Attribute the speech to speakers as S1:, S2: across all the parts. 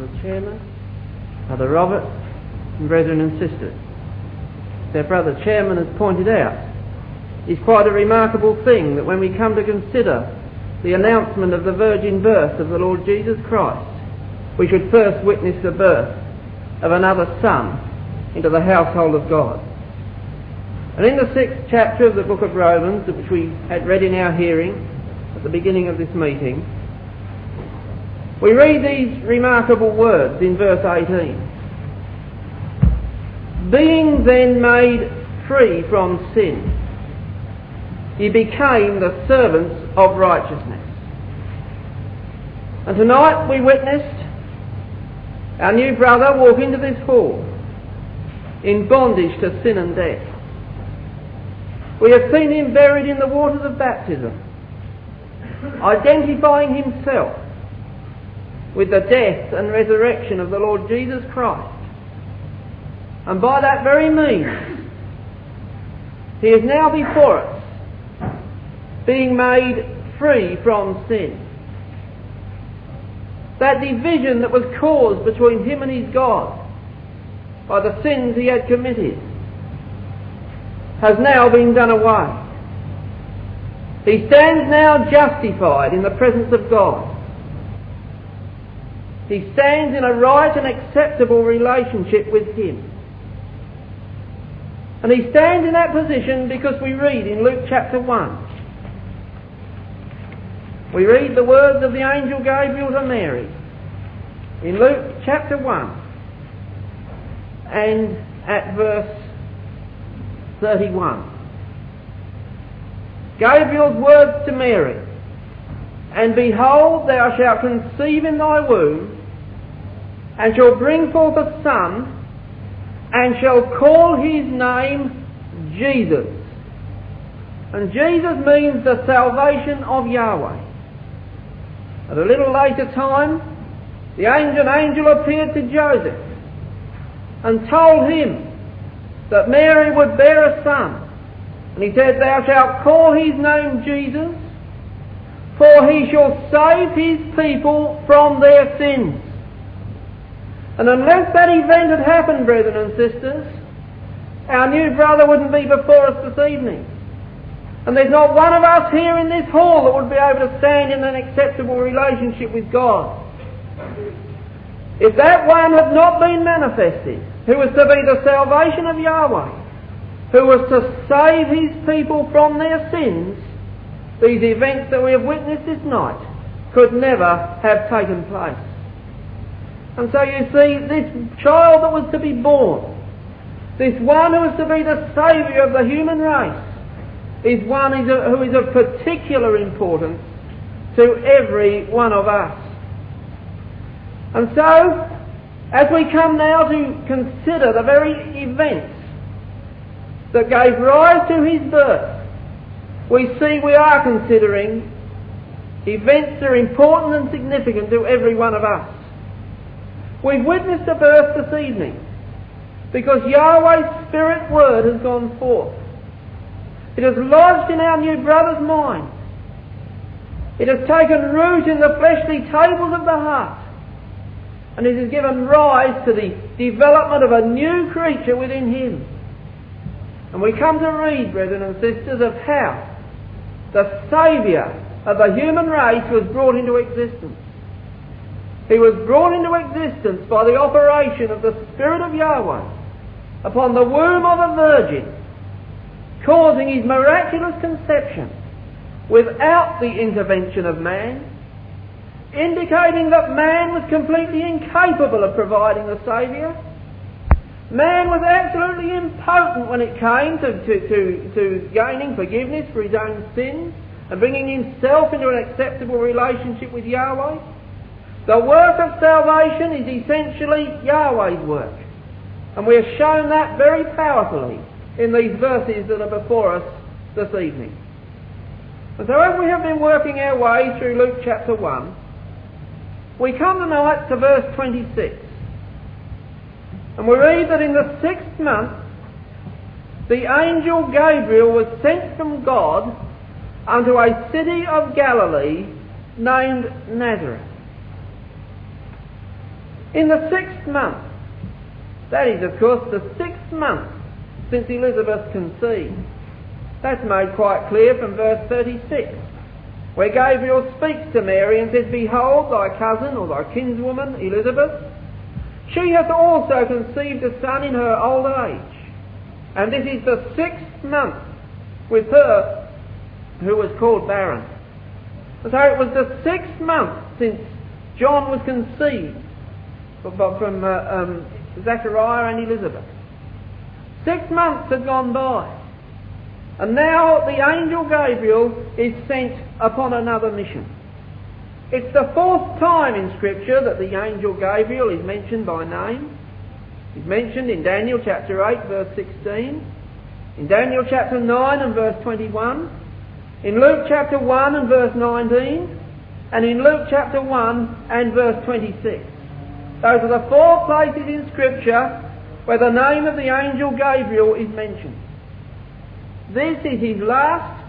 S1: Brother Chairman, Brother Robert, and brethren and sisters. As Brother Chairman has pointed out, it's quite a remarkable thing that when we come to consider the announcement of the virgin birth of the Lord Jesus Christ, we should first witness the birth of another son into the household of God. And in the sixth chapter of the book of Romans, which we had read in our hearing at the beginning of this meeting, we read these remarkable words in verse 18. Being then made free from sin, he became the servants of righteousness. And tonight we witnessed our new brother walk into this hall in bondage to sin and death. We have seen him buried in the waters of baptism, identifying himself with the death and resurrection of the Lord Jesus Christ. And by that very means, he is now before us, being made free from sin. That division that was caused between him and his God by the sins he had committed has now been done away. He stands now justified in the presence of God. He stands in a right and acceptable relationship with Him. And he stands in that position because we read in Luke chapter 1. We read the words of the angel Gabriel to Mary in Luke chapter 1 and at verse 31. Gabriel's words to Mary, And behold, thou shalt conceive in thy womb, and shall bring forth a son, and shall call his name Jesus. And Jesus means the salvation of Yahweh. At a little later time, the angel, angel appeared to Joseph and told him that Mary would bear a son. And he said, Thou shalt call his name Jesus, for he shall save his people from their sins. And unless that event had happened, brethren and sisters, our new brother wouldn't be before us this evening. And there's not one of us here in this hall that would be able to stand in an acceptable relationship with God. If that one had not been manifested, who was to be the salvation of Yahweh, who was to save his people from their sins, these events that we have witnessed this night could never have taken place. And so you see, this child that was to be born, this one who was to be the saviour of the human race, is one who is of particular importance to every one of us. And so, as we come now to consider the very events that gave rise to his birth, we see we are considering events that are important and significant to every one of us. We've witnessed a birth this evening because Yahweh's Spirit word has gone forth. It has lodged in our new brother's mind. It has taken root in the fleshly tables of the heart. And it has given rise to the development of a new creature within him. And we come to read, brethren and sisters, of how the Saviour of the human race was brought into existence. He was brought into existence by the operation of the Spirit of Yahweh upon the womb of a virgin, causing his miraculous conception without the intervention of man, indicating that man was completely incapable of providing the Saviour. Man was absolutely impotent when it came to, to, to, to gaining forgiveness for his own sins and bringing himself into an acceptable relationship with Yahweh. The work of salvation is essentially Yahweh's work. And we have shown that very powerfully in these verses that are before us this evening. And so as we have been working our way through Luke chapter 1, we come tonight to verse 26. And we read that in the sixth month, the angel Gabriel was sent from God unto a city of Galilee named Nazareth In the sixth month, that is, of course, the sixth month since Elizabeth conceived. That's made quite clear from verse 36, where Gabriel speaks to Mary and says, Behold, thy cousin or thy kinswoman Elizabeth, she hath also conceived a son in her old age. And this is the sixth month with her who was called barren. So it was the sixth month since John was conceived from uh, um, Zechariah and Elizabeth. Six months had gone by. And now the angel Gabriel is sent upon another mission. It's the fourth time in Scripture that the angel Gabriel is mentioned by name. He's mentioned in Daniel chapter 8 verse 16, in Daniel chapter 9 and verse 21, in Luke chapter 1 and verse 19, and in Luke chapter 1 and verse 26. Those are the four places in Scripture where the name of the angel Gabriel is mentioned. This is his last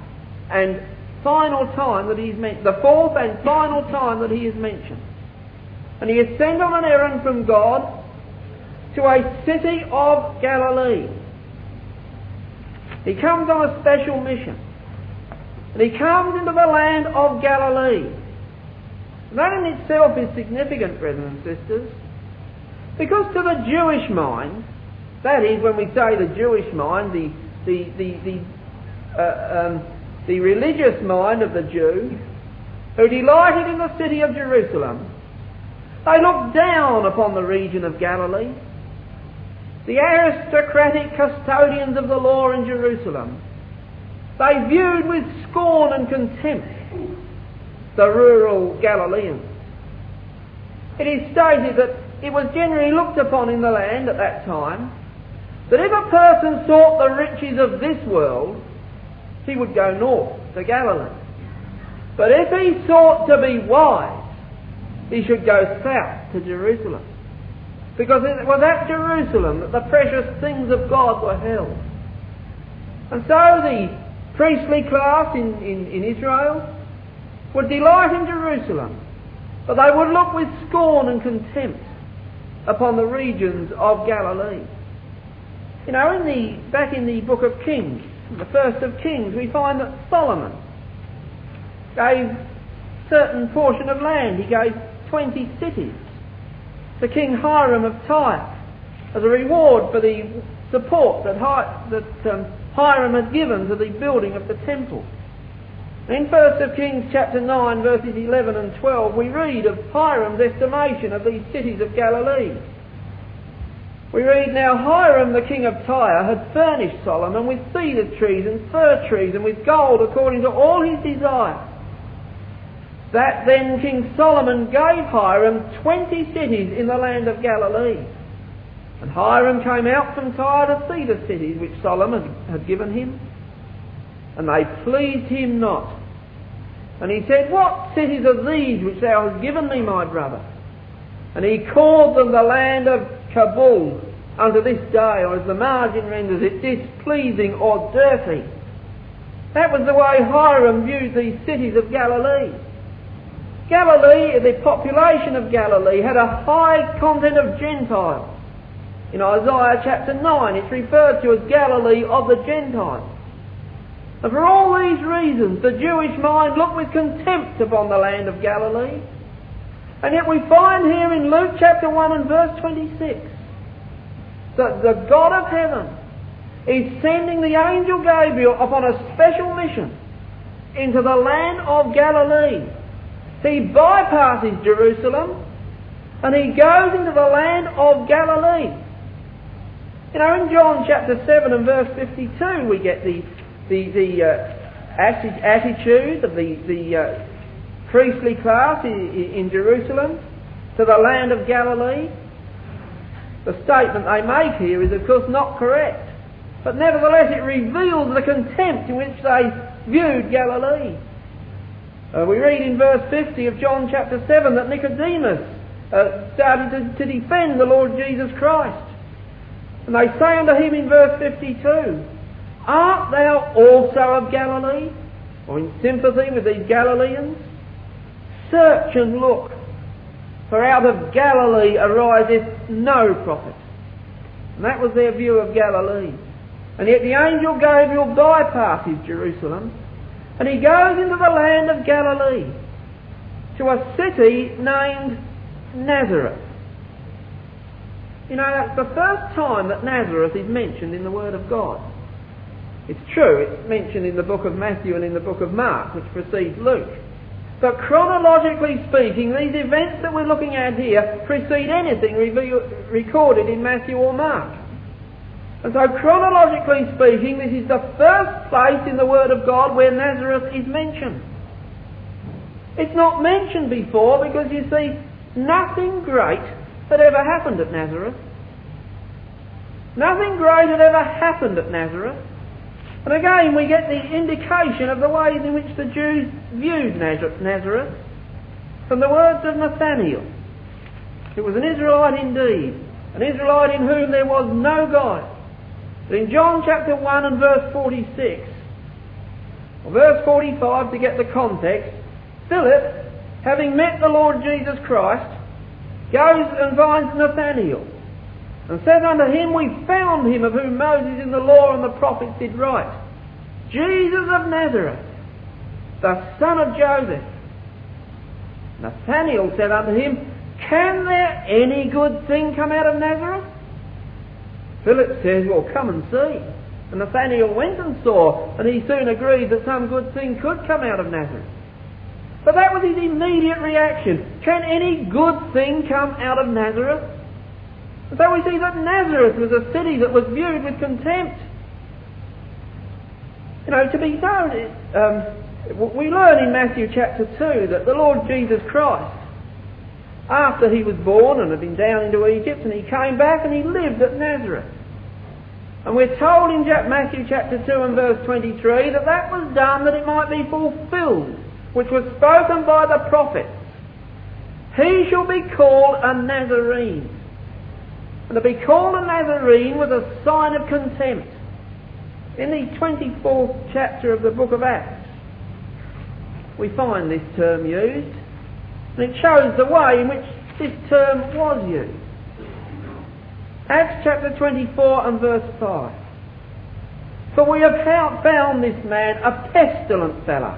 S1: and final time that he is mentioned, the fourth and final time that he is mentioned. And he is sent on an errand from God to a city of Galilee. He comes on a special mission. And he comes into the land of Galilee. That in itself is significant, brethren and sisters, because to the Jewish mind, that is, when we say the Jewish mind, the, the, the, the, uh, um, the religious mind of the Jew, who delighted in the city of Jerusalem, they looked down upon the region of Galilee. The aristocratic custodians of the law in Jerusalem, they viewed with scorn and contempt the rural Galileans. It is stated that it was generally looked upon in the land at that time that if a person sought the riches of this world, he would go north to Galilee. But if he sought to be wise, he should go south to Jerusalem. Because it was at Jerusalem that the precious things of God were held. And so the priestly class in, in, in Israel would delight in Jerusalem, but they would look with scorn and contempt upon the regions of Galilee. You know, in the, back in the book of Kings, the first of Kings, we find that Solomon gave certain portion of land. He gave 20 cities to King Hiram of Tyre as a reward for the support that, Hi- that um, Hiram had given to the building of the temple. In 1 Kings chapter 9 verses 11 and 12 we read of Hiram's estimation of these cities of Galilee. We read, Now Hiram the king of Tyre had furnished Solomon with cedar trees and fir trees and with gold according to all his desire. That then King Solomon gave Hiram twenty cities in the land of Galilee. And Hiram came out from Tyre to see the cities which Solomon had given him. And they pleased him not. And he said, What cities are these which thou hast given me, my brother? And he called them the land of Cabul unto this day, or as the margin renders it, displeasing or dirty. That was the way Hiram viewed these cities of Galilee. Galilee, the population of Galilee, had a high content of Gentiles. In Isaiah chapter 9, it's referred to as Galilee of the Gentiles. And for all these reasons, the Jewish mind looked with contempt upon the land of Galilee. And yet we find here in Luke chapter 1 and verse 26 that the God of heaven is sending the angel Gabriel upon a special mission into the land of Galilee he bypasses Jerusalem and he goes into the land of Galilee. You know, in John chapter 7 and verse 52, we get the, the, the uh, attitude of the, the uh, priestly class in, Jerusalem to the land of Galilee. The statement they make here is, of course, not correct. But nevertheless, it reveals the contempt in which they viewed Galilee. Uh, we read in verse 50 of John chapter 7 that Nicodemus uh, started to, to defend the Lord Jesus Christ. And they say unto him in verse 52, Art thou also of Galilee? Or in sympathy with these Galileans? Search and look, For out of Galilee ariseth no prophet. And that was their view of Galilee. And yet the angel Gabriel bypasses Jerusalem and he goes into the land of Galilee to a city named Nazareth. You know, that's the first time that Nazareth is mentioned in the Word of God. It's true, it's mentioned in the book of Matthew and in the book of Mark, which precedes Luke. But chronologically speaking, these events that we're looking at here precede anything recorded in Matthew or Mark. And so chronologically speaking, this is the first place in the Word of God where Nazareth is mentioned. It's not mentioned before because you see, nothing great had ever happened at Nazareth. Nothing great had ever happened at Nazareth. And again, we get the indication of the ways in which the Jews viewed Nazareth from the words of Nathanael. It was an Israelite indeed, an Israelite in whom there was no God. But in John chapter 1 and verse 46, or verse 45 to get the context, Philip, having met the Lord Jesus Christ, goes and finds Nathanael and said unto him, We found him of whom Moses in the law and the prophets did write, Jesus of Nazareth, the son of Joseph. Nathanael said unto him, Can there any good thing come out of Nazareth? Philip says, Well, come and see. And Nathanael went and saw, and he soon agreed that some good thing could come out of Nazareth. But that was his immediate reaction. Can any good thing come out of Nazareth? So we see that Nazareth was a city that was viewed with contempt. You know, to be known, um, we learn in Matthew chapter 2 that the Lord Jesus Christ, after he was born and had been down into Egypt, and he came back and he lived at Nazareth. And we're told in Matthew chapter 2 and verse 23 that that was done that it might be fulfilled, which was spoken by the prophets. He shall be called a Nazarene and to be called a Nazarene was a sign of contempt. In the 24th chapter of the book of Acts, we find this term used, and it shows the way in which this term was used. Acts chapter 24 and verse 5. For we have found this man a pestilent fellow,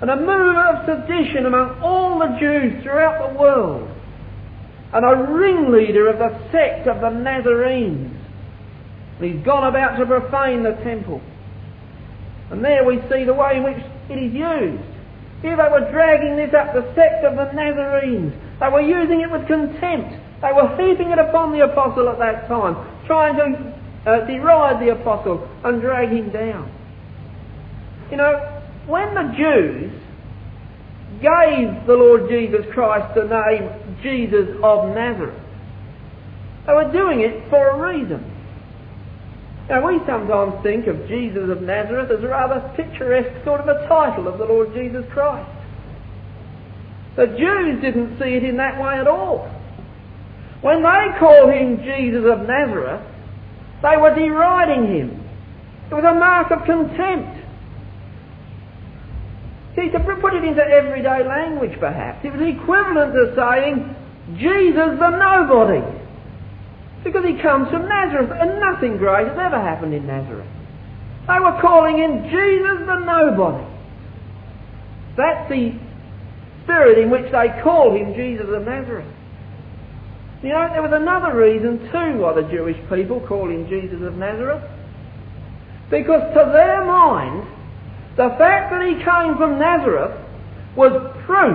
S1: and a mover of sedition among all the Jews throughout the world and a ringleader of the sect of the Nazarenes. He's gone about to profane the temple. And there we see the way in which it is used. Here they were dragging this up, the sect of the Nazarenes. They were using it with contempt. They were heaping it upon the apostle at that time, trying to uh, deride the apostle and drag him down. You know, when the Jews gave the Lord Jesus Christ the name Jesus of Nazareth. They were doing it for a reason. Now, we sometimes think of Jesus of Nazareth as a rather picturesque sort of a title of the Lord Jesus Christ. The Jews didn't see it in that way at all. When they called him Jesus of Nazareth, they were deriding him. It was a mark of contempt. See, to put it into everyday language perhaps, it was equivalent to saying, Jesus the nobody. Because he comes from Nazareth and nothing great has ever happened in Nazareth. They were calling him Jesus the nobody. That's the spirit in which they call him Jesus of Nazareth. You know, there was another reason too why the Jewish people call him Jesus of Nazareth. Because to their mind, the fact that he came from Nazareth was proof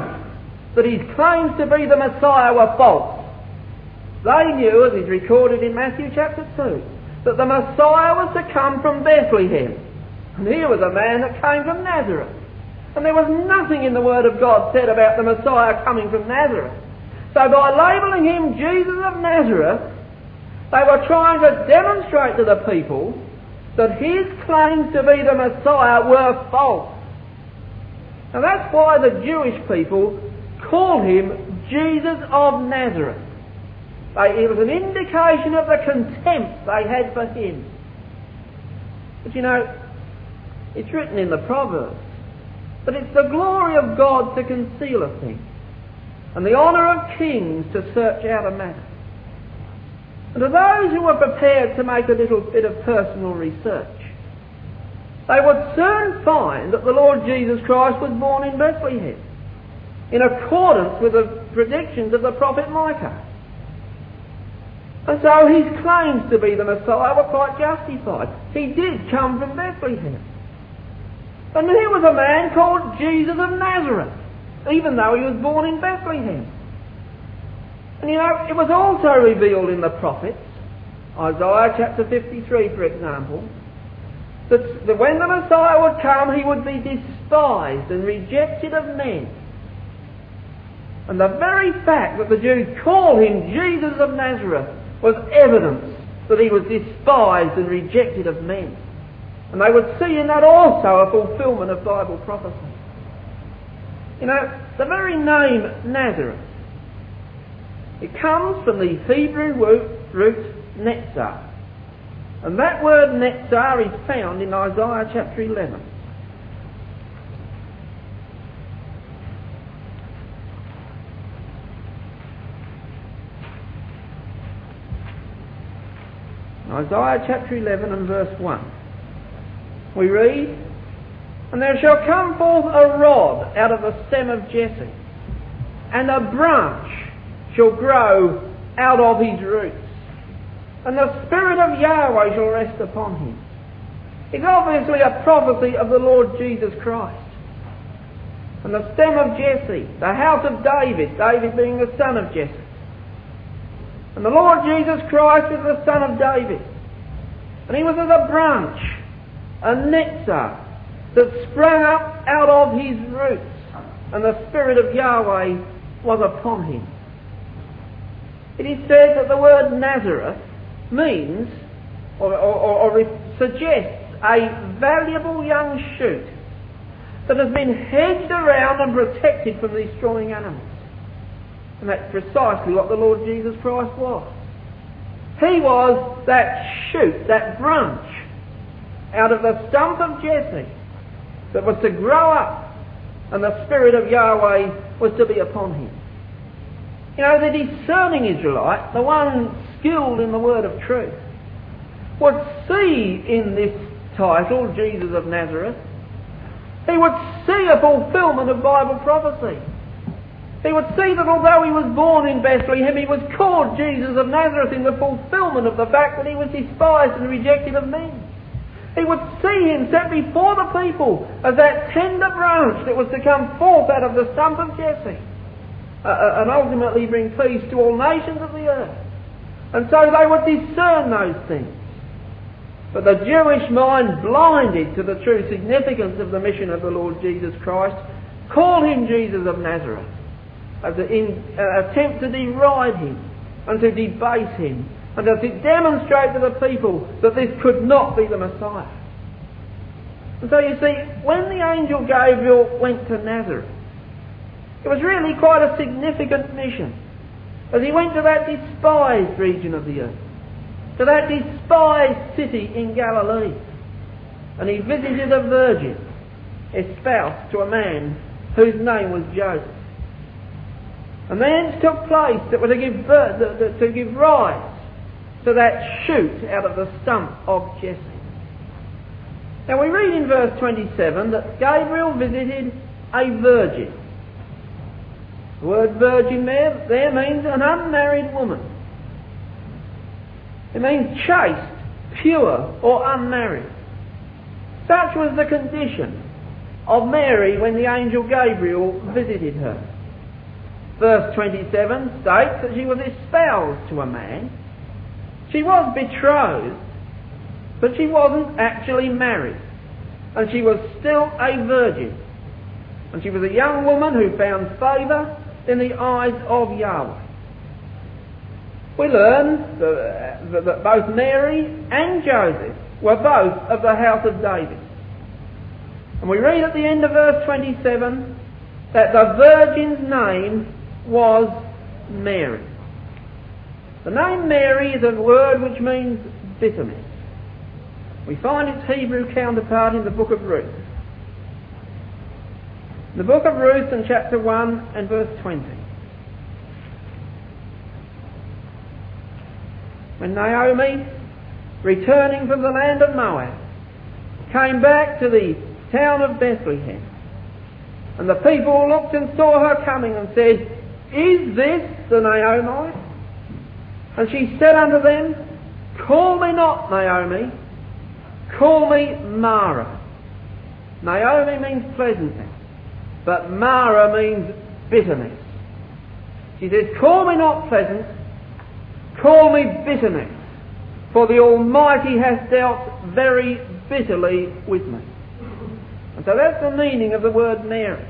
S1: that his claims to be the Messiah were false. They knew, as is recorded in Matthew chapter 2, that the Messiah was to come from Bethlehem. And here was a man that came from Nazareth. And there was nothing in the Word of God said about the Messiah coming from Nazareth. So by labelling him Jesus of Nazareth, they were trying to demonstrate to the people that his claims to be the Messiah were false. And that's why the Jewish people call him Jesus of Nazareth. They, it was an indication of the contempt they had for him. But you know, it's written in the Proverbs that it's the glory of God to conceal a thing. and the honour of kings to search out a matter. And to those who were prepared to make a little bit of personal research, they would soon find that the Lord Jesus Christ was born in Bethlehem, in accordance with the predictions of the prophet Micah. And so his claims to be the Messiah were quite justified. He did come from Bethlehem. And here was a man called Jesus of Nazareth, even though he was born in Bethlehem. And you know, it was also revealed in the prophets, Isaiah chapter 53 for example, that, that when the Messiah would come, he would be despised and rejected of men. And the very fact that the Jews call him Jesus of Nazareth was evidence that he was despised and rejected of men. And they would see in that also a fulfilment of Bible prophecy. You know, the very name Nazareth, it comes from the Hebrew root, Netzar. And that word Netzar is found in Isaiah chapter 11. Isaiah chapter 11 and verse 1. We read, And there shall come forth a rod out of the stem of Jesse, and a branch shall grow out of his roots and the Spirit of Yahweh shall rest upon him. It's obviously a prophecy of the Lord Jesus Christ. And the stem of Jesse, the house of David, David being the son of Jesse. And the Lord Jesus Christ is the son of David. And he was as a branch, a netzar, that sprang up out of his roots. And the Spirit of Yahweh was upon him. It is said that the word Nazareth means or, or, or, suggests a valuable young shoot that has been hedged around and protected from these strolling animals. And that's precisely what the Lord Jesus Christ was. He was that shoot, that branch out of the stump of Jesse that was to grow up and the Spirit of Yahweh was to be upon him. You know, the discerning Israelite, the one skilled in the word of truth, would see in this title, Jesus of Nazareth, he would see a fulfilment of Bible prophecy. He would see that although he was born in Bethlehem, he was called Jesus of Nazareth in the fulfilment of the fact that he was despised and rejected of men. He would see him set before the people as that tender branch that was to come forth out of the stump of Jesse uh, and ultimately bring peace to all nations of the earth. And so they would discern those things. But the Jewish mind, blinded to the true significance of the mission of the Lord Jesus Christ, called him Jesus of Nazareth as an uh, attempt to deride him and to debase him and to demonstrate to the people that this could not be the Messiah. And so you see, when the angel Gabriel went to Nazareth, it was really quite a significant mission. As he went to that despised region of the earth, to that despised city in Galilee, and he visited a virgin, espoused to a man whose name was Joseph. And then took place that was to give birth, to give rise to that shoot out of the stump of Jesse. Now we read in verse 27 that Gabriel visited a virgin. The word virgin there, there means an unmarried woman. It means chaste, pure, or unmarried. Such was the condition of Mary when the angel Gabriel visited her. Verse 27 states that she was espoused to a man. She was betrothed, but she wasn't actually married. And she was still a virgin. And she was a young woman who found favour in the eyes of Yahweh. We learn that, both Mary and Joseph were both of the house of David. And we read at the end of verse 27 that the virgin's name was Mary. The name Mary is a word which means bitterness. We find its Hebrew counterpart in the book of Ruth. The book of Ruth in chapter 1 and verse 20. When Naomi, returning from the land of Moab, came back to the town of Bethlehem, and the people looked and saw her coming and said, Is this the Naomi? And she said unto them, Call me not Naomi, call me Mara. Naomi means pleasantness but Mara means bitterness. She says, Call me not pleasant, call me bitterness, for the Almighty hath dealt very bitterly with me. And so that's the meaning of the word Mary.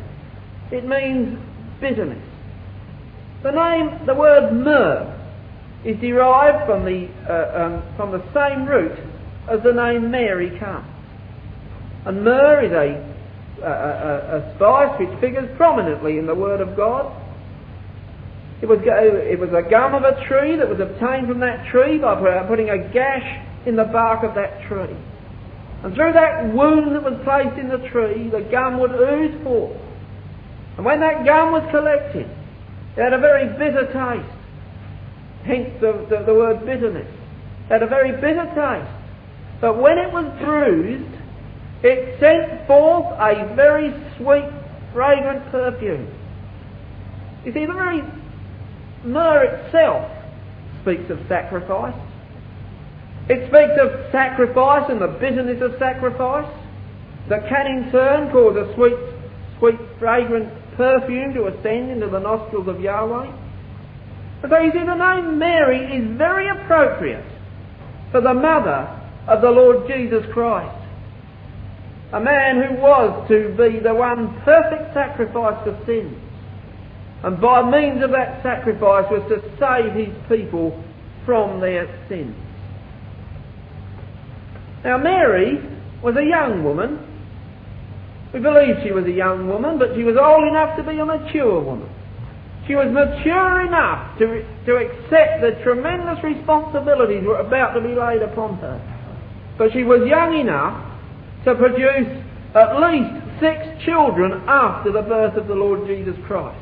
S1: It means bitterness. The name, the word myrrh, is derived from the, uh, um, from the same root as the name Mary comes. And myrrh is a, a, a, spice which figures prominently in the Word of God. It was, it was a gum of a tree that was obtained from that tree by uh, putting a gash in the bark of that tree. And through that wound that was placed in the tree, the gum would ooze forth. And when that gum was collected, it had a very bitter taste. Hence the, the, the word bitterness. It had a very bitter taste. But when it was bruised, it sent forth a very sweet, fragrant perfume. You see, the very myrrh itself speaks of sacrifice. It speaks of sacrifice and the bitterness of sacrifice that can in turn cause a sweet, sweet, fragrant perfume to ascend into the nostrils of Yahweh. So you see, the name Mary is very appropriate for the mother of the Lord Jesus Christ. A man who was to be the one perfect sacrifice for sins. And by means of that sacrifice was to save his people from their sins. Now, Mary was a young woman. We believe she was a young woman, but she was old enough to be a mature woman. She was mature enough to, to accept the tremendous responsibilities were about to be laid upon her. But she was young enough to produce at least six children after the birth of the Lord Jesus Christ.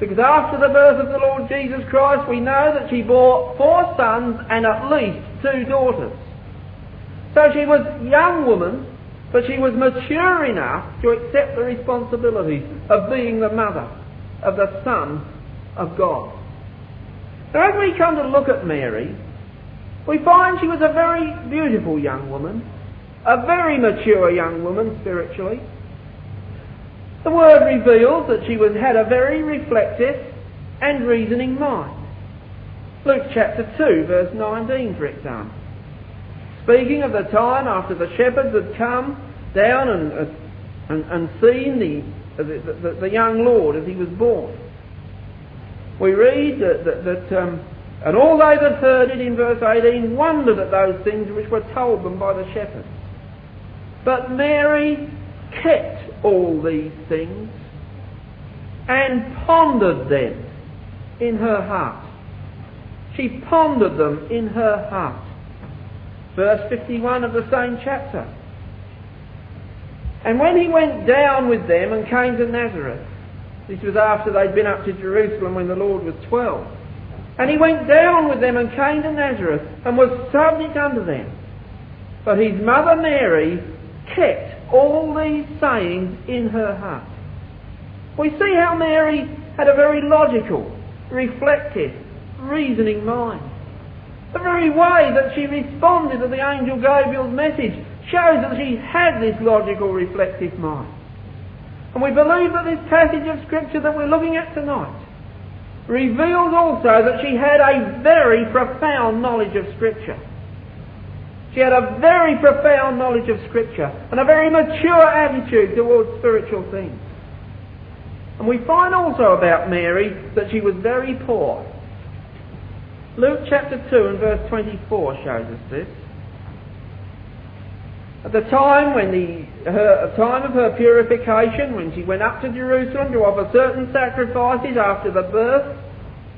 S1: Because after the birth of the Lord Jesus Christ, we know that she bore four sons and at least two daughters. So she was a young woman, but she was mature enough to accept the responsibility of being the mother of the Son of God. Now, as we come to look at Mary, we find she was a very beautiful young woman, a very mature young woman spiritually. The word reveals that she was, had a very reflective and reasoning mind. Luke chapter 2, verse 19, for example speaking of the time after the shepherds had come down and, and, and seen the, the, the, the, young Lord as he was born. We read that, that, that um, and all they that heard it in verse 18 wondered at those things which were told them by the shepherds. But Mary kept all these things and pondered them in her heart. She pondered them in her heart verse 51 of the same chapter. And when he went down with them and came to Nazareth, this was after they'd been up to Jerusalem when the Lord was 12. And he went down with them and came to Nazareth and was subject unto them. But his mother Mary kept all these sayings in her heart. We see how Mary had a very logical, reflective, reasoning mind. The very way that she responded to the angel Gabriel's message shows that she had this logical, reflective mind. And we believe that this passage of Scripture that we're looking at tonight reveals also that she had a very profound knowledge of Scripture. She had a very profound knowledge of Scripture and a very mature attitude towards spiritual things. And we find also about Mary that she was very poor. Luke chapter 2 and verse 24 shows us this. At the time when the her, time of her purification, when she went up to Jerusalem to offer certain sacrifices after the birth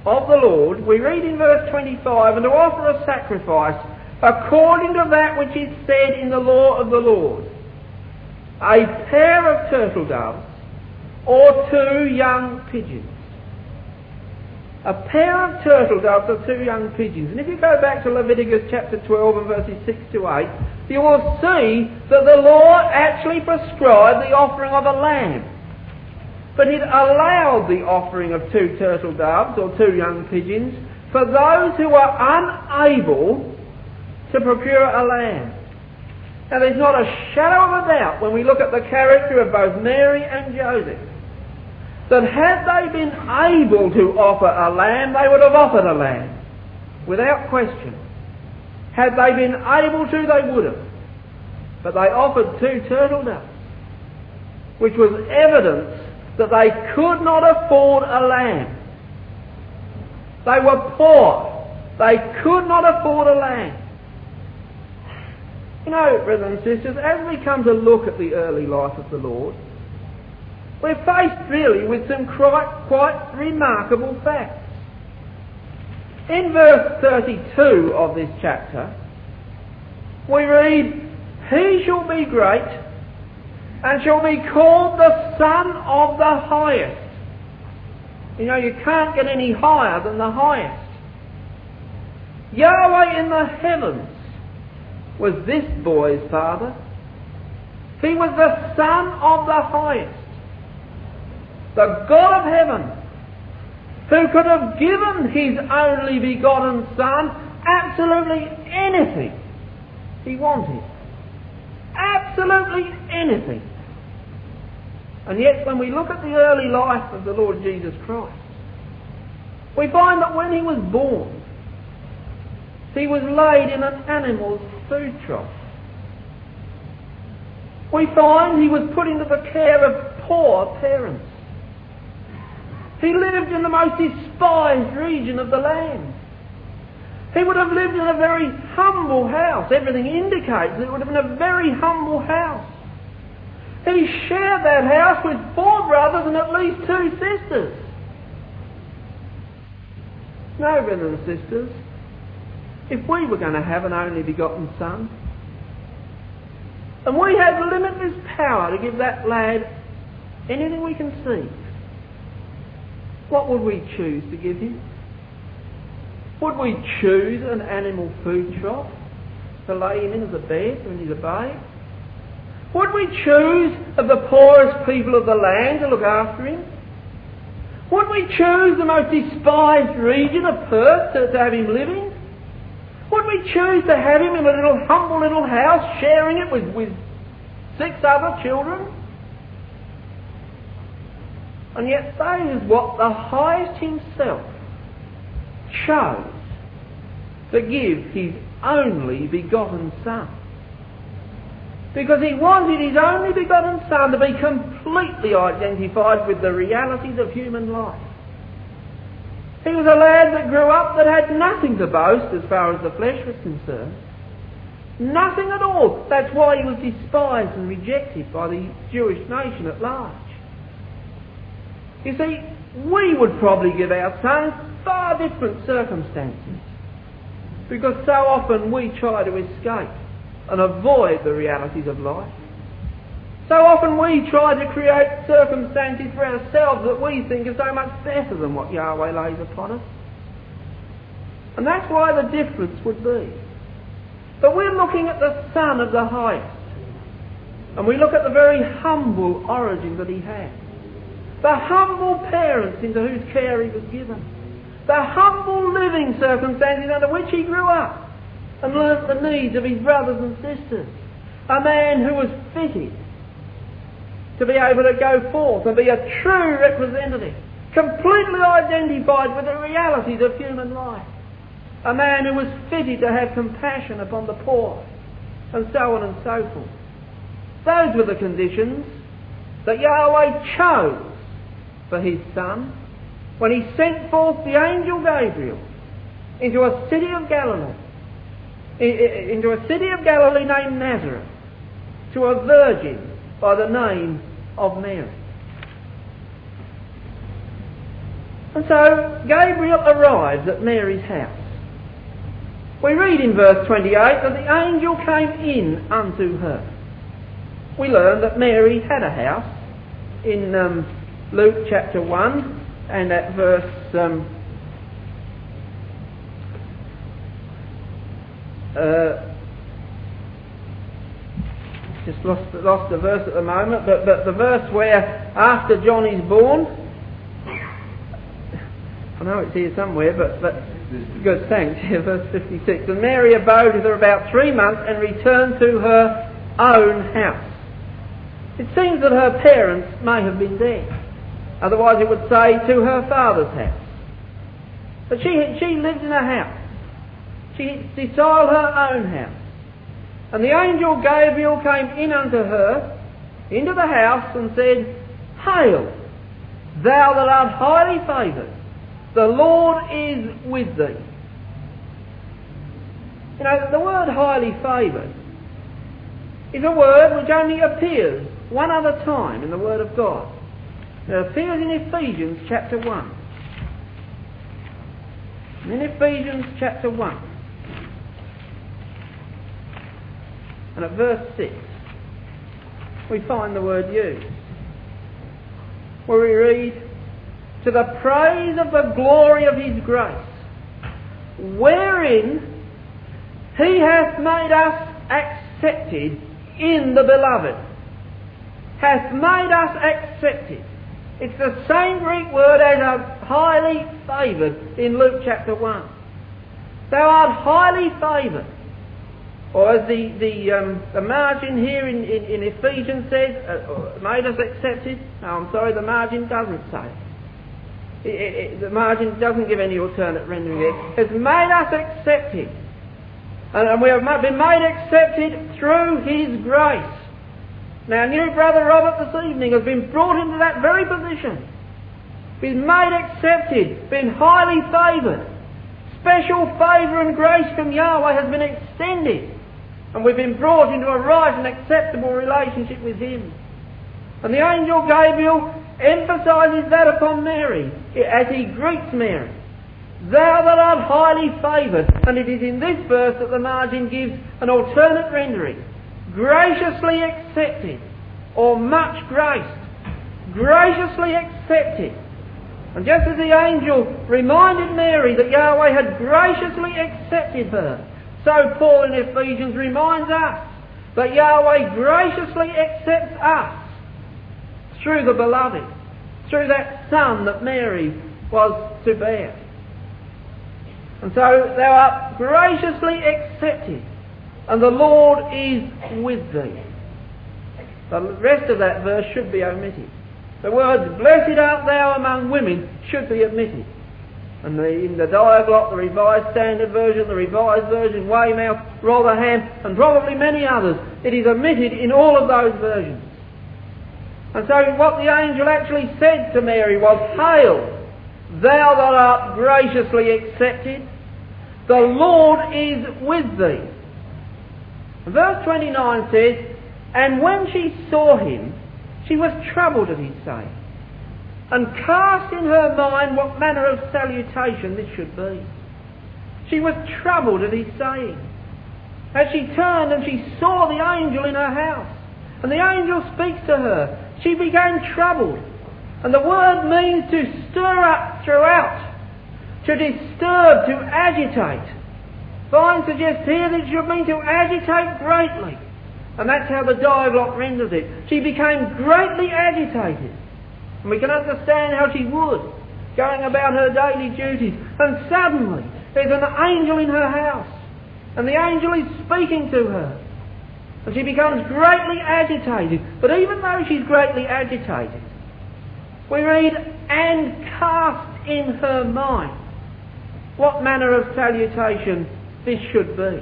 S1: of the Lord, we read in verse 25, and to offer a sacrifice according to that which is said in the law of the Lord, a pair of turtle doves or two young pigeons. a pair of turtle doves or two young pigeons. And if you go back to Leviticus chapter 12 and verses 6 to 8, you will see that the law actually prescribed the offering of a lamb. But it allowed the offering of two turtle doves or two young pigeons for those who were unable to procure a lamb. Now there's not a shadow of a doubt when we look at the character of both Mary and Joseph that had they been able to offer a lamb, they would have offered a lamb. Without question. Had they been able to, they would have. But they offered two turtle doves, which was evidence that they could not afford a lamb. They were poor. They could not afford a lamb. You know, brothers and sisters, as we come to look at the early life of the Lord, we're faced really with some quite, quite remarkable facts. In verse 32 of this chapter, we read, He shall be great and shall be called the Son of the Highest. You know, you can't get any higher than the highest. Yahweh in the heavens was this boy's father. He was the Son of the Highest the God of heaven, who could have given his only begotten Son absolutely anything he wanted. Absolutely anything. And yet, when we look at the early life of the Lord Jesus Christ, we find that when he was born, he was laid in an animal's food. We find he was put into the care of poor parents. He lived in the most despised region of the land. He would have lived in a very humble house. Everything indicates that it would have been a very humble house. He shared that house with four brothers and at least two sisters. No, brothers and sisters, if we were going to have an only begotten son, and we had limitless power to give that lad anything we can see, what would we choose to give him? Would we choose an animal food trough to lay him in as a bed when he's a babe? Would we choose of the poorest people of the land to look after him? Would we choose the most despised region of Perth to, to have him living? We choose to have him in a little humble little house, sharing it with, with six other children? And yet that is what the highest himself chose to give his only begotten Son. Because he wanted his only begotten Son to be completely identified with the realities of human life. He was a lad that grew up that had nothing to boast as far as the flesh was concerned. Nothing at all. That's why he was despised and rejected by the Jewish nation at large. You see, we would probably give our sons far different circumstances. Because so often we try to escape and avoid the realities of life. So often we try to create circumstances for ourselves that we think are so much better than what Yahweh lays upon us. And that's why the difference would be. But we're looking at the Son of the Highest. And we look at the very humble origin that he had the humble parents into whose care he was given, the humble living circumstances under which he grew up and learnt the needs of his brothers and sisters, a man who was fitted to be able to go forth and be a true representative, completely identified with the realities of human life, a man who was fitted to have compassion upon the poor, and so on and so forth. Those were the conditions that Yahweh chose for his son when he sent forth the angel Gabriel into a city of Galilee, into a city of Galilee named Nazareth, to a virgin by the name of Mary. And so Gabriel arrives at Mary's house. We read in verse 28 that the angel came in unto her. We learn that Mary had a house in um, Luke chapter 1 and at verse um, uh, just lost, lost the verse at the moment, but, but the verse where after John is born, I know it's here somewhere, but, but good, thanks, yeah, verse 56. And Mary abode with her about three months and returned to her own house. It seems that her parents may have been there. Otherwise it would say to her father's house. But she, she lived in a house. She styled her own house. And the angel Gabriel came in unto her, into the house, and said, Hail, thou that art highly favoured, the Lord is with thee. You know, the word highly favoured is a word which only appears one other time in the Word of God. It appears in Ephesians chapter 1. In Ephesians chapter 1. And at verse 6, we find the word used. Where we read, To the praise of the glory of his grace, wherein he hath made us accepted in the beloved. Hath made us accepted. It's the same Greek word as a highly favoured in Luke chapter 1. Thou art highly favoured. Or as the, the, um, the margin here in, in, in Ephesians says, uh, made us accepted. No, I'm sorry, the margin doesn't say. It, it, it, the margin doesn't give any alternate rendering there. It's made us accepted. And, and we have been made accepted through His grace. Now, new brother Robert this evening has been brought into that very position. Been made accepted, been highly favoured. Special favour and grace from Yahweh has been extended. And we've been brought into a right and acceptable relationship with Him. And the angel Gabriel emphasises that upon Mary as he greets Mary. Thou that art highly favoured. And it is in this verse that the margin gives an alternate rendering. Graciously accepted or much graced. Graciously accepted. And just as the angel reminded Mary that Yahweh had graciously accepted her, so Paul in Ephesians reminds us that Yahweh graciously accepts us through the beloved, through that son that Mary was to bear. And so thou art graciously accepted, and the Lord is with thee. The rest of that verse should be omitted. The words, blessed art thou among women, should be omitted. And the, in the Diaglott, the Revised Standard Version, the Revised Version, Weymouth, Rotherham, and probably many others, it is omitted in all of those versions. And so what the angel actually said to Mary was, Hail, thou that art graciously accepted, the Lord is with thee. And verse 29 says, And when she saw him, she was troubled at his saying and cast in her mind what manner of salutation this should be. She was troubled at his saying. As she turned and she saw the angel in her house, and the angel speaks to her, she became troubled. And the word means to stir up throughout, to disturb, to agitate. Vine suggests here that it should mean to agitate greatly. And that's how the Diaglott renders it. She became greatly agitated. And we can understand how she would, going about her daily duties. And suddenly, there's an angel in her house. And the angel is speaking to her. And she becomes greatly agitated. But even though she's greatly agitated, we read, and cast in her mind what manner of salutation this should be.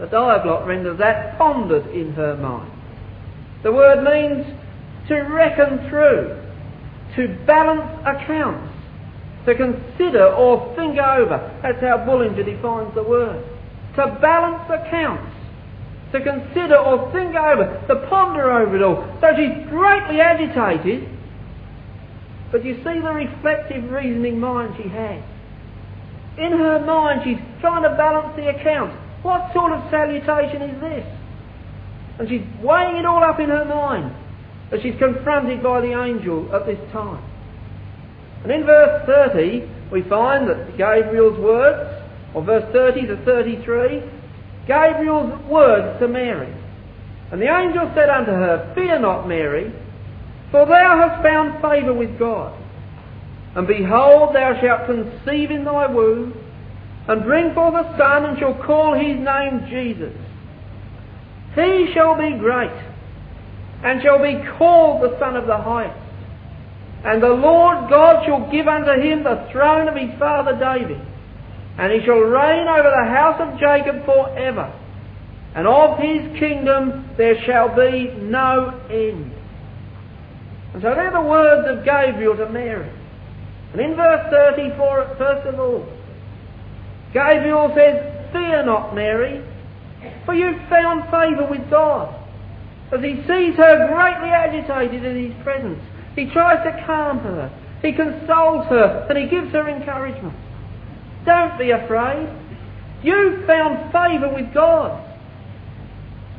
S1: The Diaglott renders that pondered in her mind. The word means to reckon through, to balance accounts, to consider or think over. That's how Bullinger defines the word. To balance accounts, to consider or think over, to ponder over it all. So she's greatly agitated, but you see the reflective reasoning mind she has. In her mind, she's trying to balance the accounts. What sort of salutation is this? And she's weighing it all up in her mind as she's confronted by the angel at this time. And in verse 30, we find that Gabriel's words, or verse 30 to 33, Gabriel's words to Mary. And the angel said unto her, Fear not, Mary, for thou hast found favour with God. And behold, thou shalt conceive in thy womb, and bring forth a son, and shall call his name Jesus. He shall be great, and shall be called the Son of the Highest. And the Lord God shall give unto him the throne of his father David, and he shall reign over the house of Jacob for ever, and of his kingdom there shall be no end. And so they're the words of Gabriel to Mary. And in verse 34, first of all, Gabriel says, Fear not, Mary, for you've found favour with God. As he sees her greatly agitated in his presence, he tries to calm her, he consoles her, and he gives her encouragement. Don't be afraid. You've found favour with God.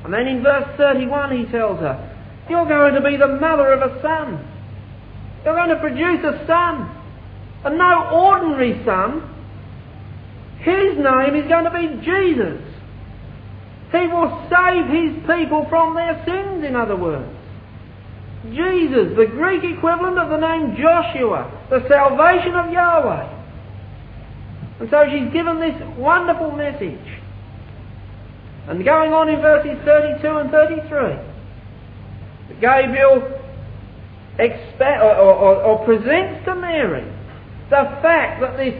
S1: And then in verse 31 he tells her, You're going to be the mother of a son. You're going to produce a son. And no ordinary son. His name is going to be Jesus. He will save his people from their sins, in other words. Jesus, the Greek equivalent of the name Joshua, the salvation of Yahweh. And so she's given this wonderful message. And going on in verses 32 and 33, Gabriel expa- or, or, or presents to Mary the fact that this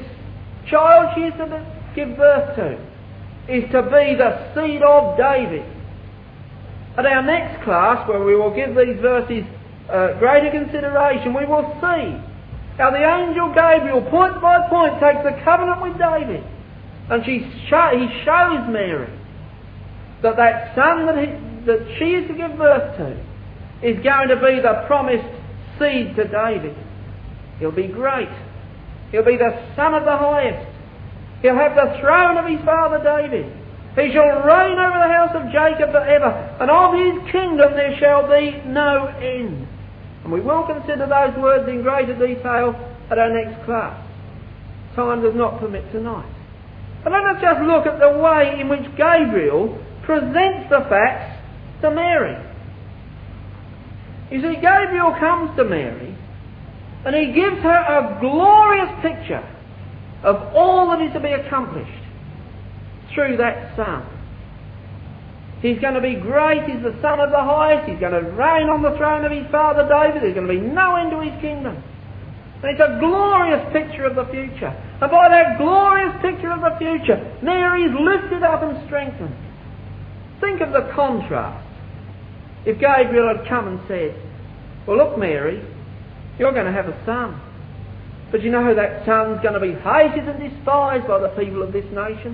S1: child she is to give birth to is to be the seed of David. At our next class, where we will give these verses uh, greater consideration, we will see how the angel Gabriel, point by point, takes the covenant with David, and she sh- he shows Mary that that son that, he, that she is to give birth to is going to be the promised seed to David. He'll be great. He'll be the son of the highest. He'll have the throne of his father David. He shall reign over the house of Jacob forever, and of his kingdom there shall be no end. And we will consider those words in greater detail at our next class. Time does not permit tonight. But let us just look at the way in which Gabriel presents the facts to Mary. You see, Gabriel comes to Mary and he gives her a glorious picture of all that is to be accomplished through that Son. He's going to be great, he's the Son of the highest, he's going to reign on the throne of his father David, there's going to be no end to his kingdom. And it's a glorious picture of the future. And by that glorious picture of the future, Mary is lifted up and strengthened. Think of the contrast. If Gabriel had come and said, Well, look, Mary, you're going to have a son. But you know that son's going to be hated and despised by the people of this nation.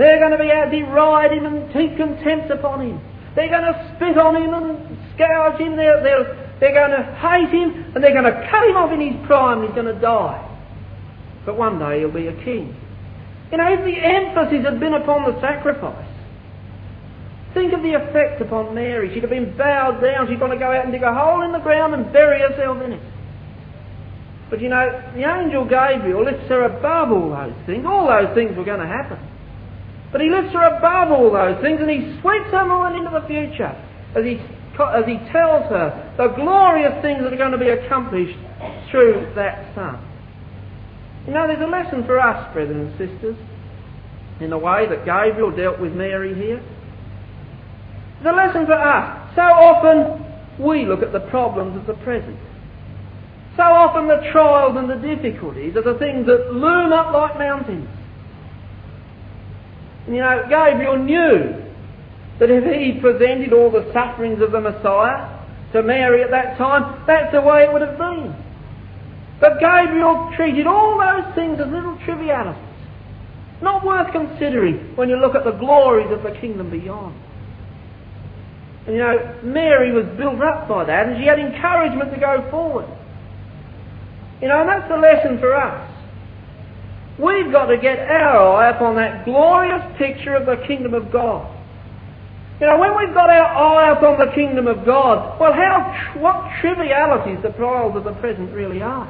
S1: They're going to be uh, out deride him and heap contempt upon him. They're going to spit on him and scourge him. They're, they're, they're going to hate him and they're going to cut him off in his prime he's going to die. But one day he'll be a king. You know, if the emphasis had been upon the sacrifice, Think of the effect upon Mary. She'd have been bowed down. She'd to go out and dig a hole in the ground and bury herself in it. But you know, the angel Gabriel lifts her above all those things. All those things were going to happen. But he lifts her above all those things and he sweeps her mind into the future as he, as he tells her the glorious things that are going to be accomplished through that Son. You know, there's a lesson for us, brothers and sisters, in the way that Gabriel dealt with Mary here. The lesson for us. So often we look at the problems of the present. So often the trials and the difficulties are the things that loom up like mountains. And you know, Gabriel knew that if he presented all the sufferings of the Messiah to Mary at that time, that's the way it would have been. But Gabriel treated all those things as little trivialities. Not worth considering when you look at the glories of the kingdom beyond. And you know, Mary was built up by that and she had encouragement to go forward. You know, and that's the lesson for us. We've got to get our eye upon that glorious picture of the kingdom of God. You know, when we've got our eye upon the kingdom of God, well, how what trivialities the trials of the present really are.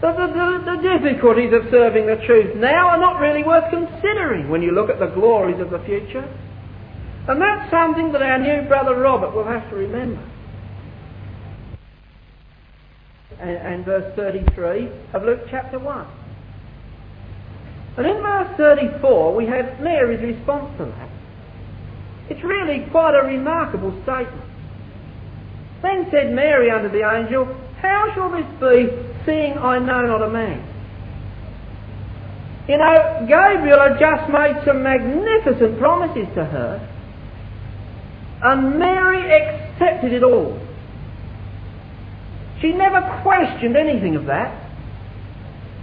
S1: The, the, the, difficulties of serving the truth now are not really worth considering when you look at the glories of the future. And that's something that our new brother Robert will have to remember. And, and verse 33 of Luke chapter 1. And in verse 34 we have Mary's response to that. It's really quite a remarkable statement. Then said Mary unto the angel, How shall this be, seeing I know not a man? You know, Gabriel had just made some magnificent promises to her, and Mary accepted it all. She never questioned anything of that.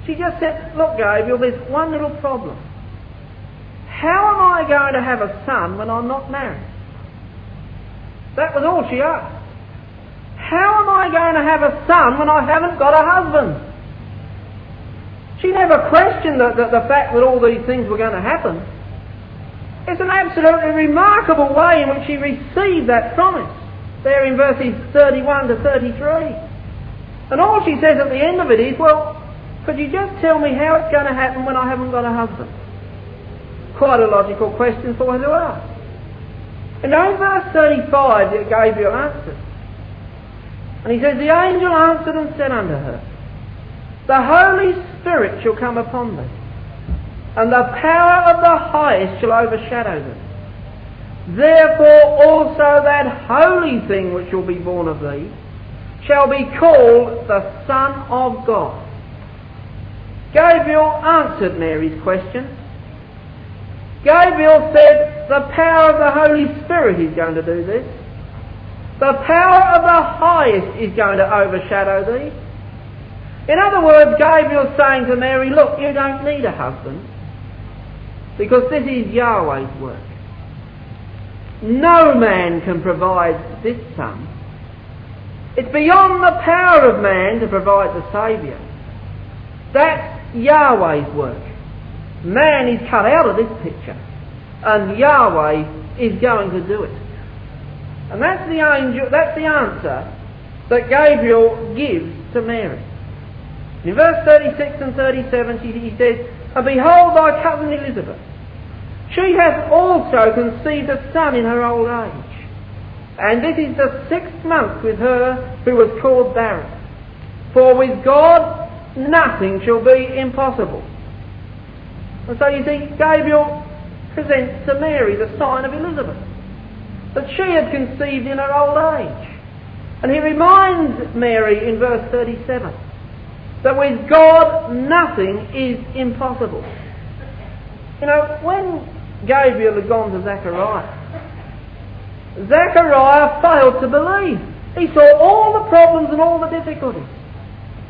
S1: She just said, Look, Gabriel, there's one little problem. How am I going to have a son when I'm not married? That was all she asked. How am I going to have a son when I haven't got a husband? She never questioned the, the, the fact that all these things were going to happen. It's an absolutely remarkable way in which she received that promise. There in verses 31 to 33. And all she says at the end of it is, well, could you just tell me how it's going to happen when I haven't got a husband? Quite a logical question for her to ask. And in verse 35, Gabriel answered. And he says, The angel answered and said unto her, The Holy Spirit shall come upon thee, and the power of the highest shall overshadow thee. Therefore also that holy thing which shall be born of thee shall be called the Son of God. Gabriel answered Mary's question. Gabriel said, The power of the Holy Spirit is going to do this. The power of the highest is going to overshadow thee. In other words, Gabriel's saying to Mary, Look, you don't need a husband because this is Yahweh's work. No man can provide this son. It's beyond the power of man to provide the Saviour. That's Yahweh's work. Man is cut out of this picture, and Yahweh is going to do it. And that's the angel, that's the answer that Gabriel gives to Mary. In verse 36 and 37, he says, And behold thy cousin Elizabeth. She hath also conceived a son in her old age. And this is the sixth month with her who was called barren. For with God nothing shall be impossible. And so you see, Gabriel presents to Mary the sign of Elizabeth that she had conceived in her old age. And he reminds Mary in verse 37 that with God nothing is impossible. You know, when Gabriel had gone to Zechariah, Zechariah failed to believe. He saw all the problems and all the difficulties.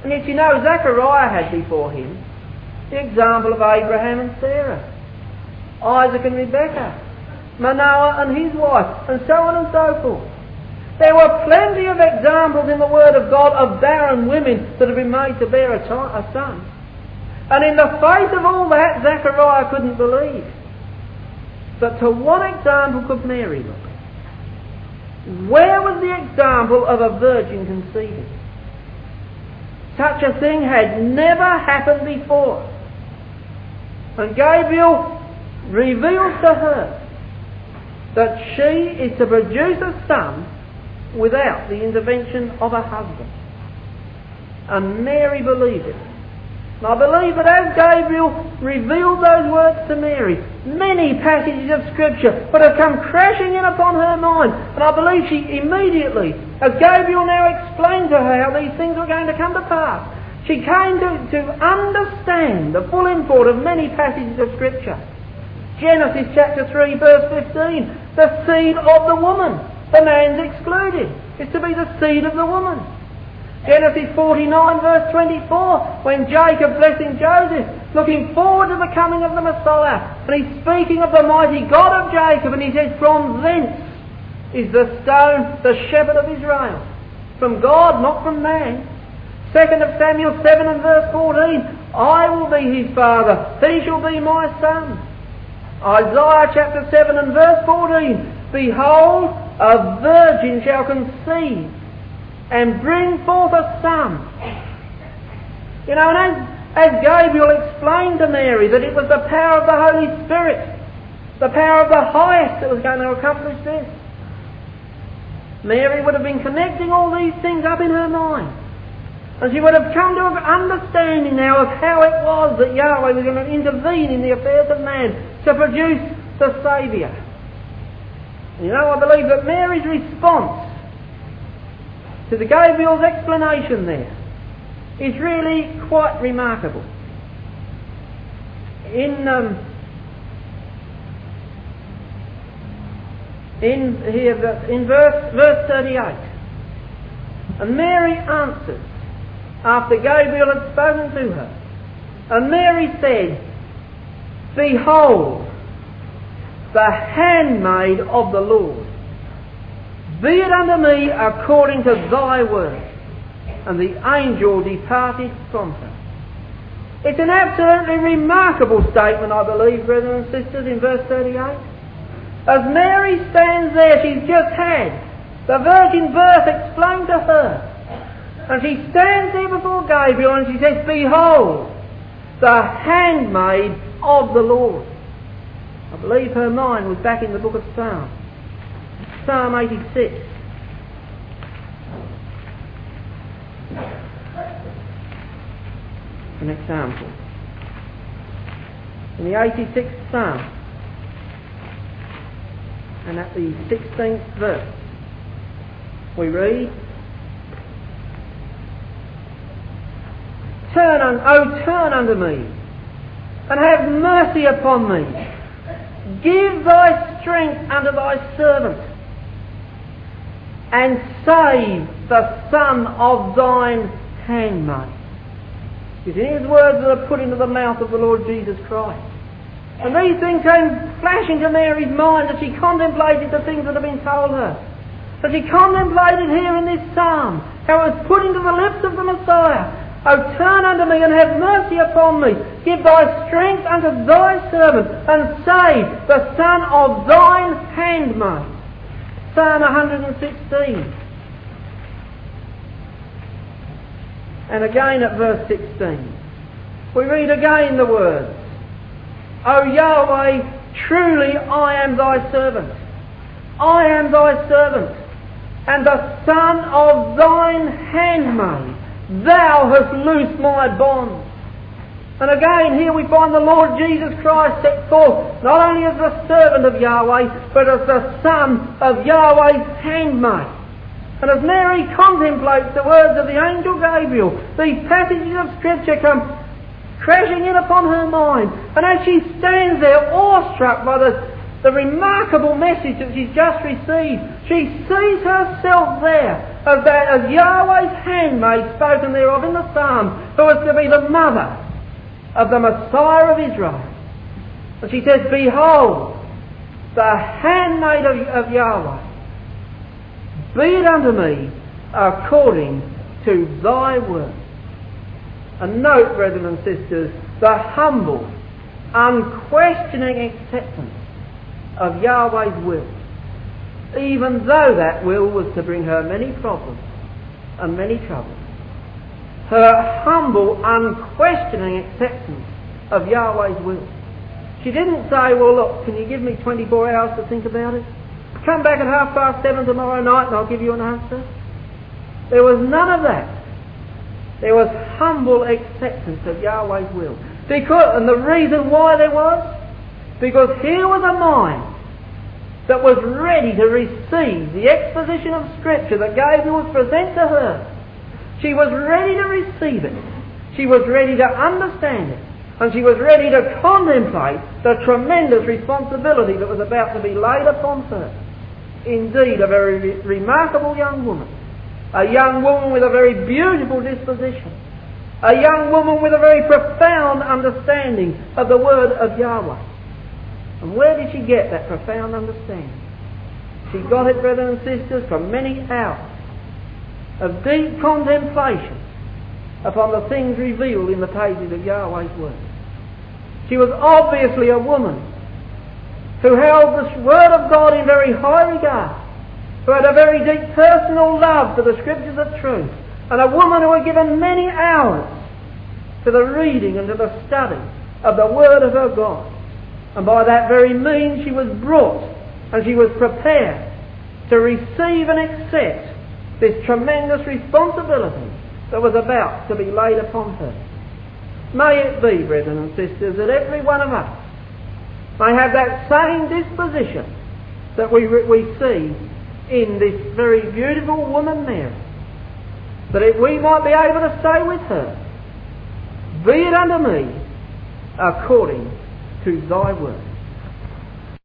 S1: And yet you know, Zechariah had before him the example of Abraham and Sarah, Isaac and Rebekah, Manoah and his wife, and so on and so forth. There were plenty of examples in the Word of God of barren women that have been made to bear a, a son. And in the face of all that, Zechariah couldn't believe. But to what example could Mary look? Where was the example of a virgin conceiving? Such a thing had never happened before. And Gabriel reveals to her that she is to produce a son without the intervention of a husband. And Mary believed it. I believe that as Gabriel revealed those words to Mary, many passages of Scripture would have come crashing in upon her mind. And I believe she immediately, as Gabriel now explained to her how these things were going to come to pass, she came to, to understand the full import of many passages of Scripture. Genesis chapter 3 verse 15, the seed of the woman. The man's excluded. It's to be the seed of the woman. Genesis 49 verse 24, when Jacob blessing Joseph, looking forward to the coming of the Messiah, and he's speaking of the mighty God of Jacob, and he says, From thence is the stone the shepherd of Israel. From God, not from man. Second of Samuel 7 and verse 14, I will be his father, he shall be my son. Isaiah chapter 7 and verse 14, Behold, a virgin shall conceive and bring forth a son, You know, and as, as Gabriel explained to Mary that it was the power of the Holy Spirit, the power of the highest that was going to accomplish this, Mary would have been connecting all these things up in her mind. And she would have come to an understanding now of how it was that Yahweh was going to intervene in the affairs of man to produce the Saviour. You know, I believe that Mary's response to the Gabriel's explanation there is really quite remarkable. In um, in here in verse verse 38, and Mary answered after Gabriel had spoken to her, and Mary said, "Behold, the handmaid of the Lord. Be it unto me according to thy word. And the angel departed from her. It's an absolutely remarkable statement, I believe, brothers and sisters, in verse 38. As Mary stands there, she's just had the virgin birth explained to her. And she stands there before Gabriel and she says, Behold, the handmaid of the Lord. I believe her mind was back in the book of Psalms. Psalm 86. An example. In the 86th Psalm, and at the 16th verse, we read, Turn un, oh turn unto me, and have mercy upon me, Give thy strength unto thy servant, and save the son of thine handmaid. You see, these words that are put into the mouth of the Lord Jesus Christ. And these things came flashing to Mary's mind as she contemplated the things that had been told her. As she contemplated here in this psalm how it was put into the lips of the Messiah O turn unto me and have mercy upon me. Give thy strength unto thy servant and save the son of thine handmaid. Psalm 116. And again at verse 16. We read again the words. O Yahweh, truly I am thy servant. I am thy servant, and the son of thine handmaid. Thou hast loosed my bonds. And again, here we find the Lord Jesus Christ set forth not only as the servant of Yahweh, but as the son of Yahweh's handmaid. And as Mary contemplates the words of the angel Gabriel, these passages of Scripture come crashing in upon her mind. And as she stands there awestruck by the the remarkable message that she's just received. She sees herself there as, that, as Yahweh's handmaid spoken thereof in the psalm, who was to be the mother of the Messiah of Israel. And she says, Behold, the handmaid of, of Yahweh, be it unto me according to thy word. And note, brethren and sisters, the humble, unquestioning acceptance of Yahweh's will, even though that will was to bring her many problems and many troubles. Her humble, unquestioning acceptance of Yahweh's will. She didn't say, well look, can you give me 24 hours to think about it? Come back at half past seven tomorrow night and I'll give you an answer. There was none of that. There was humble acceptance of Yahweh's will. Because, and the reason why there was, because here was a mind that was ready to receive the exposition of Scripture that Gabriel was present to her. She was ready to receive it. She was ready to understand it. And she was ready to contemplate the tremendous responsibility that was about to be laid upon her. Indeed, a very re- remarkable young woman. A young woman with a very beautiful disposition. A young woman with a very profound understanding of the Word of Yahweh. And where did she get that profound understanding? She got it, brothers and sisters, from many hours of deep contemplation upon the things revealed in the pages of Yahweh's Word. She was obviously a woman who held the Word of God in very high regard, who had a very deep personal love for the Scriptures of truth, and a woman who had given many hours to the reading and to the study of the Word of her God. And by that very means she was brought and she was prepared to receive and accept this tremendous responsibility that was about to be laid upon her. May it be, brethren and sisters, that every one of us may have that same disposition that we, we see in this very beautiful woman Mary. That if we might be able to say with her, Be it unto me according to thy word.